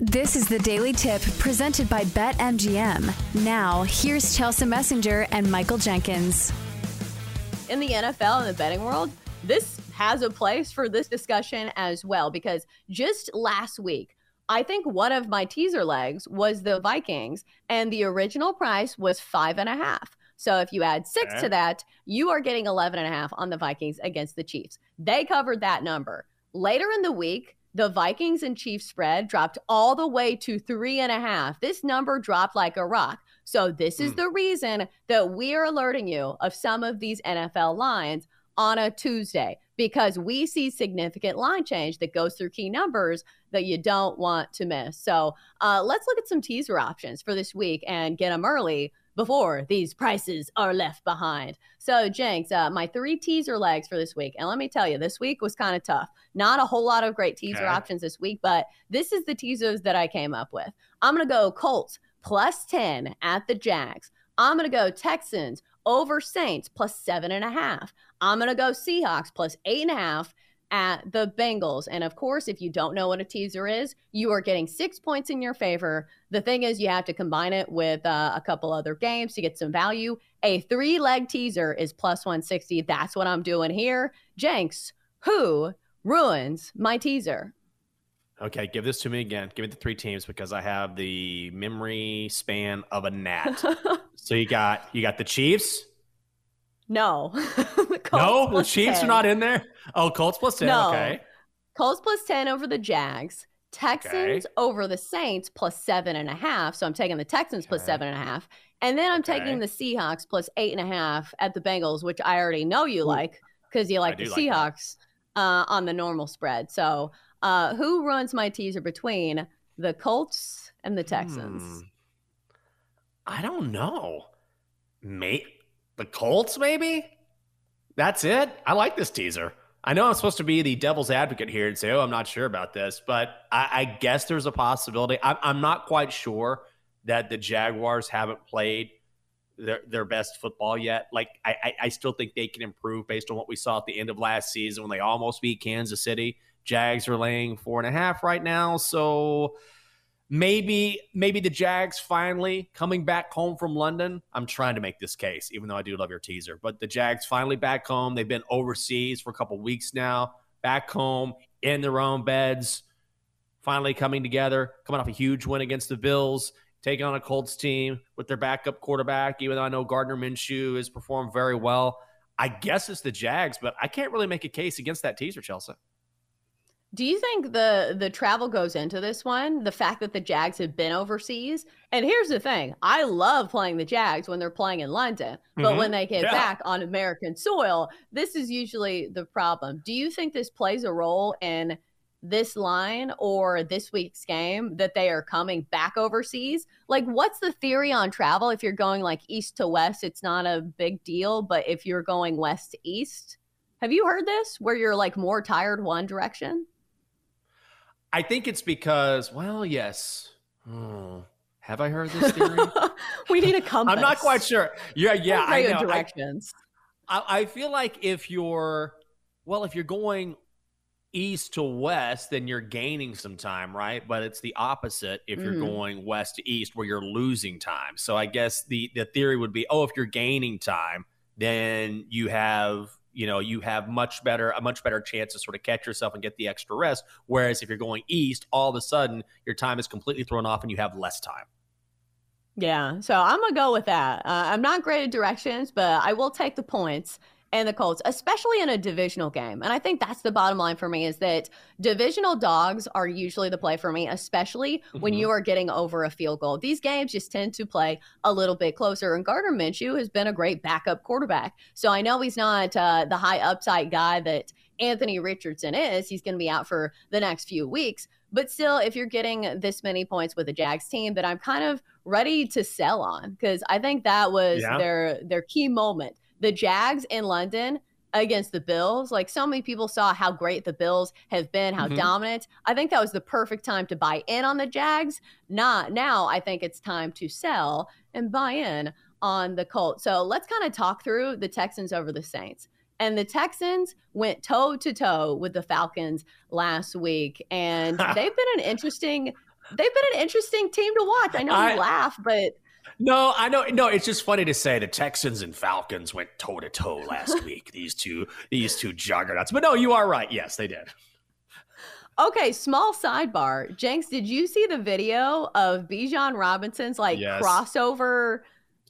This is the Daily Tip presented by BetMGM. Now, here's Chelsea Messenger and Michael Jenkins. In the NFL and the betting world, this has a place for this discussion as well because just last week, I think one of my teaser legs was the Vikings, and the original price was five and a half. So if you add six okay. to that, you are getting 11 and a half on the Vikings against the Chiefs. They covered that number. Later in the week, the Vikings and Chiefs spread dropped all the way to three and a half. This number dropped like a rock. So, this is mm. the reason that we are alerting you of some of these NFL lines on a Tuesday because we see significant line change that goes through key numbers that you don't want to miss. So, uh, let's look at some teaser options for this week and get them early before these prices are left behind. So, Jenks, uh, my three teaser legs for this week. And let me tell you, this week was kind of tough. Not a whole lot of great teaser okay. options this week, but this is the teasers that I came up with. I'm going to go Colts plus 10 at the Jags. I'm going to go Texans over Saints plus seven and a half. I'm going to go Seahawks plus eight and a half at the Bengals. And of course, if you don't know what a teaser is, you are getting six points in your favor. The thing is, you have to combine it with uh, a couple other games to get some value. A three leg teaser is plus 160. That's what I'm doing here. Jenks, who ruins my teaser? Okay, give this to me again. Give me the three teams because I have the memory span of a gnat. so you got you got the Chiefs, no. the no, the Chiefs 10. are not in there. Oh, Colts plus 10. No. Okay. Colts plus 10 over the Jags. Texans okay. over the Saints plus seven and a half. So I'm taking the Texans okay. plus seven and a half. And then I'm okay. taking the Seahawks plus eight and a half at the Bengals, which I already know you Ooh. like because you like I the Seahawks like uh, on the normal spread. So uh, who runs my teaser between the Colts and the Texans? Hmm. I don't know. Mate, the Colts, maybe? That's it? I like this teaser. I know I'm supposed to be the devil's advocate here and say, oh, I'm not sure about this, but I, I guess there's a possibility. I, I'm not quite sure that the Jaguars haven't played their, their best football yet. Like, I, I, I still think they can improve based on what we saw at the end of last season when they almost beat Kansas City. Jags are laying four and a half right now. So maybe maybe the Jags finally coming back home from London. I'm trying to make this case, even though I do love your teaser. But the Jags finally back home. They've been overseas for a couple weeks now. Back home in their own beds, finally coming together, coming off a huge win against the Bills, taking on a Colts team with their backup quarterback. Even though I know Gardner Minshew has performed very well, I guess it's the Jags, but I can't really make a case against that teaser, Chelsea. Do you think the the travel goes into this one? The fact that the Jags have been overseas, and here's the thing: I love playing the Jags when they're playing in London, but mm-hmm. when they get yeah. back on American soil, this is usually the problem. Do you think this plays a role in this line or this week's game that they are coming back overseas? Like, what's the theory on travel? If you're going like east to west, it's not a big deal, but if you're going west to east, have you heard this where you're like more tired one direction? I think it's because, well, yes. Oh, have I heard this theory? we need a compass. I'm not quite sure. Yeah, yeah. I know. Directions. I, I feel like if you're, well, if you're going east to west, then you're gaining some time, right? But it's the opposite if you're mm. going west to east, where you're losing time. So I guess the the theory would be, oh, if you're gaining time, then you have you know you have much better a much better chance to sort of catch yourself and get the extra rest. Whereas if you're going east all of a sudden your time is completely thrown off and you have less time. Yeah. So i'm gonna go with that. Uh, i'm not great at directions but i will take the points and the Colts, especially in a divisional game. And I think that's the bottom line for me is that divisional dogs are usually the play for me, especially mm-hmm. when you are getting over a field goal. These games just tend to play a little bit closer. And Gardner Minshew has been a great backup quarterback. So I know he's not uh, the high upside guy that Anthony Richardson is. He's going to be out for the next few weeks. But still, if you're getting this many points with the Jags team, that I'm kind of ready to sell on because I think that was yeah. their their key moment the Jags in London against the Bills. Like so many people saw how great the Bills have been, how mm-hmm. dominant. I think that was the perfect time to buy in on the Jags. Not now, I think it's time to sell and buy in on the Colts. So let's kind of talk through the Texans over the Saints. And the Texans went toe to toe with the Falcons last week. And they've been an interesting they've been an interesting team to watch. I know you I, laugh, but no, I know. No, it's just funny to say the Texans and Falcons went toe to toe last week. These two, these two juggernauts. But no, you are right. Yes, they did. Okay, small sidebar. Jenks, did you see the video of Bijan Robinson's like yes. crossover?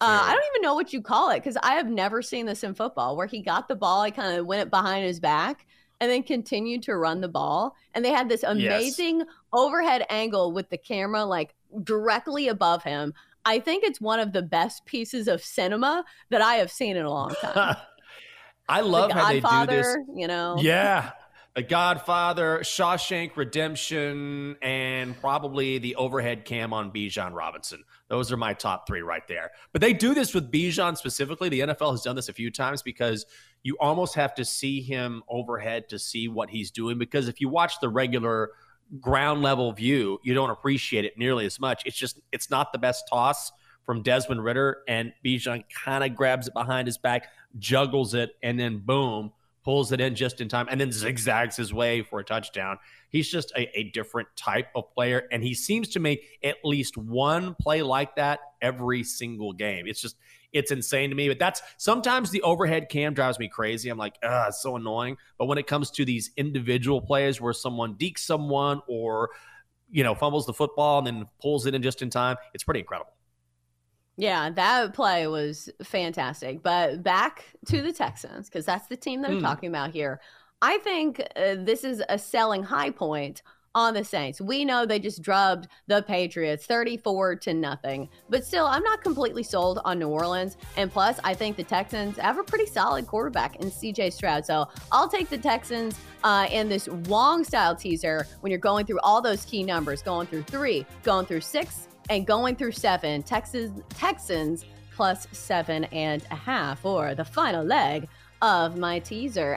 Uh, I don't even know what you call it because I have never seen this in football where he got the ball, he kind of went it behind his back and then continued to run the ball. And they had this amazing yes. overhead angle with the camera like directly above him. I think it's one of the best pieces of cinema that I have seen in a long time. I love how they do this. You know, yeah, The Godfather, Shawshank Redemption, and probably the overhead cam on Bijan Robinson. Those are my top three right there. But they do this with Bijan specifically. The NFL has done this a few times because you almost have to see him overhead to see what he's doing. Because if you watch the regular ground level view, you don't appreciate it nearly as much. It's just it's not the best toss from Desmond Ridder, and Bijan kind of grabs it behind his back, juggles it, and then boom, pulls it in just in time, and then zigzags his way for a touchdown. He's just a, a different type of player, and he seems to make at least one play like that every single game. It's just it's insane to me. But that's sometimes the overhead cam drives me crazy. I'm like, ah, it's so annoying. But when it comes to these individual plays where someone dekes someone or you know fumbles the football and then pulls it in just in time, it's pretty incredible. Yeah, that play was fantastic. But back to the Texans, because that's the team that I'm mm. talking about here. I think uh, this is a selling high point on the Saints. We know they just drubbed the Patriots 34 to nothing. But still, I'm not completely sold on New Orleans. And plus, I think the Texans have a pretty solid quarterback in CJ Stroud. So I'll take the Texans uh, in this Wong style teaser when you're going through all those key numbers, going through three, going through six, and going through seven. Texas Texans plus seven and a half or the final leg of my teaser.